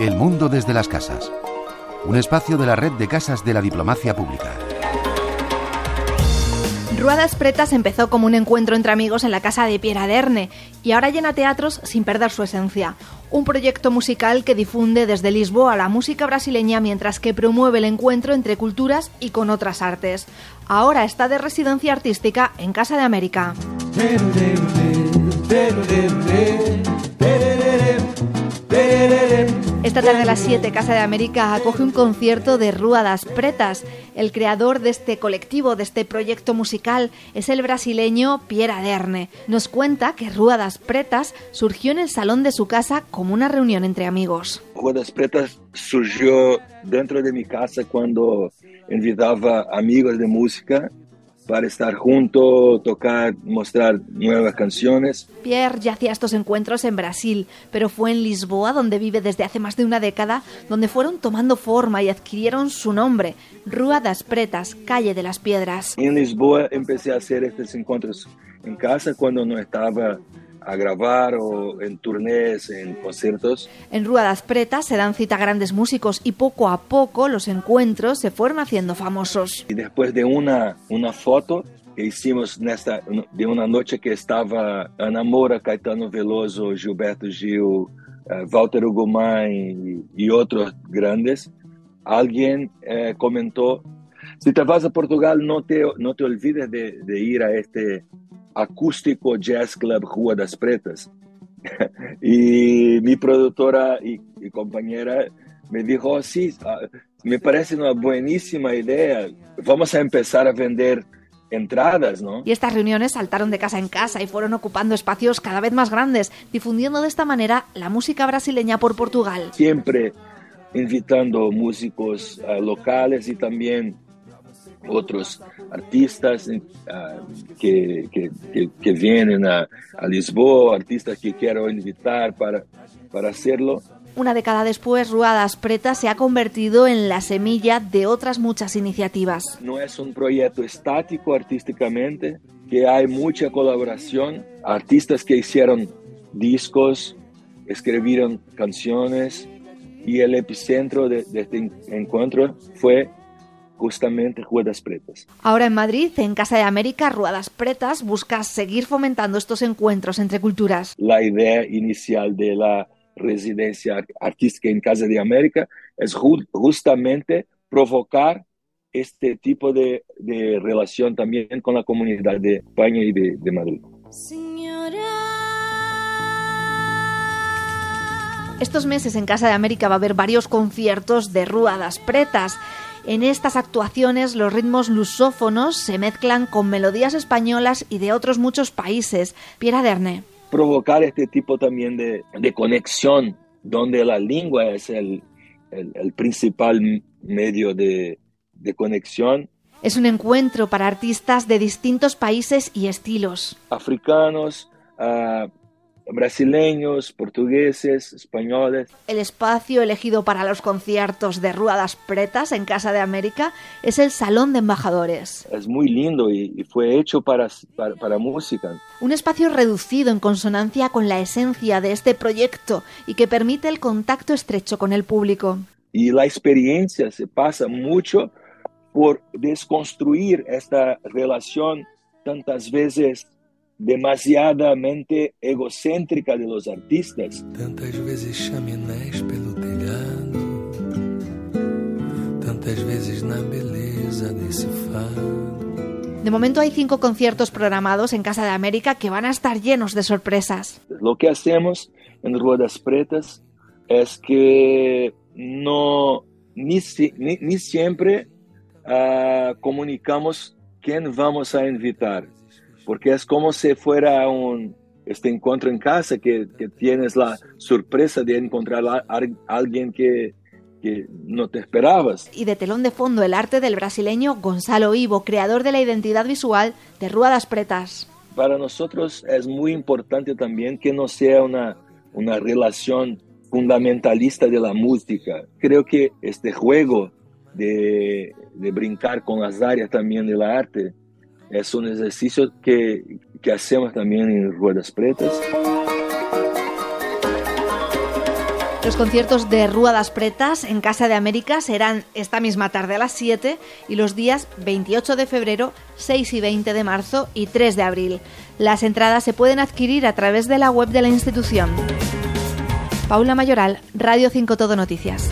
El mundo desde las casas. Un espacio de la red de casas de la diplomacia pública. Ruadas Pretas empezó como un encuentro entre amigos en la casa de Pierre Aderne y ahora llena teatros sin perder su esencia. Un proyecto musical que difunde desde Lisboa la música brasileña mientras que promueve el encuentro entre culturas y con otras artes. Ahora está de residencia artística en Casa de América. Esta tarde a las 7, Casa de América acoge un concierto de Ruadas Pretas. El creador de este colectivo, de este proyecto musical, es el brasileño Pierre Aderne. Nos cuenta que Ruadas Pretas surgió en el salón de su casa como una reunión entre amigos. Ruadas Pretas surgió dentro de mi casa cuando invitaba amigos de música para estar juntos, tocar, mostrar nuevas canciones. Pierre ya hacía estos encuentros en Brasil, pero fue en Lisboa, donde vive desde hace más de una década, donde fueron tomando forma y adquirieron su nombre, Rua das Pretas, Calle de las Piedras. En Lisboa empecé a hacer estos encuentros en casa cuando no estaba a grabar o en turnés, en conciertos. En Ruadas Pretas se dan cita a grandes músicos y poco a poco los encuentros se fueron haciendo famosos. Y después de una, una foto que hicimos nesta, de una noche que estaba Ana Moura, Caetano Veloso, Gilberto Gil, uh, Walter y, y, otros grandes, alguien eh, comentó, si te vas a Portugal no te, no te olvides de, de ir a este acústico Jazz Club Rua das Pretas. y mi productora y, y, compañera me dijo, oh, sí, me parece una buenísima idea, vamos a empezar a vender entradas, ¿no? Y estas reuniones saltaron de casa en casa y fueron ocupando espacios cada vez más grandes, difundiendo de esta manera la música brasileña por Portugal. Siempre invitando músicos uh, locales y también otros artistas uh, que, que, que, que, vienen a, a, Lisboa, artistas que quiero invitar para, para hacerlo. Una década después, Ruadas Pretas se ha convertido en la semilla de otras muchas iniciativas. No es un proyecto estático artísticamente, que hay mucha colaboración, artistas que hicieron discos, escribieron canciones y el epicentro de, de este encuentro fue justamente Ruedas Pretas. Ahora en Madrid, en Casa de América, Ruedas Pretas busca seguir fomentando estos encuentros entre culturas. La idea inicial de la residencia artística en Casa de América es justamente provocar este tipo de, de relación también con la comunidad de España y de, de Madrid. Estos meses en Casa de América va a haber varios conciertos de Ruedas Pretas. En estas actuaciones los ritmos lusófonos se mezclan con melodías españolas y de otros muchos países. Pierre Aderne. Provocar este tipo también de, de conexión, donde la lengua es el, el, el principal medio de, de conexión. Es un encuentro para artistas de distintos países y estilos. Africanos, uh, brasileños, portugueses, españoles. El espacio elegido para los conciertos de Ruadas Pretas en Casa de América es el Salón de Embajadores. Es muy lindo y, y fue hecho para, para, para, música. Un espacio reducido en consonancia con la esencia de este proyecto y que permite el contacto estrecho con el público. Y la experiencia se pasa mucho por desconstruir esta relación tantas veces demasiadamente egocêntrica de los artistas. Tantas vezes chaminés pelo telhado, tantas vezes na beleza desse fado. De momento hay cinco conciertos programados en Casa de América que van a estar llenos de sorpresas. Lo que hacemos en Ruedas Pretas es que no ni, ni, ni siempre uh, comunicamos quién vamos a invitar porque es como si fuera un, este encuentro en casa que, que tienes la sorpresa de encontrar a, alguien que, que no te esperabas. Y de telón de fondo el arte del brasileño Gonzalo Ivo, creador de la identidad visual de Ruedas Pretas. Para nosotros es muy importante también que no sea una, una relación fundamentalista de la música. Creo que este juego de, de brincar con las áreas también del arte es un ejercicio que, que hacemos también en Ruedas Pretas. Los conciertos de Rúa das Pretas en Casa de América serán esta misma tarde a las 7 y los días 28 de febrero, 6 y 20 de marzo y 3 de abril. Las entradas se pueden adquirir a través de la web de la institución. Paula Mayoral, Radio 5 Todo Noticias.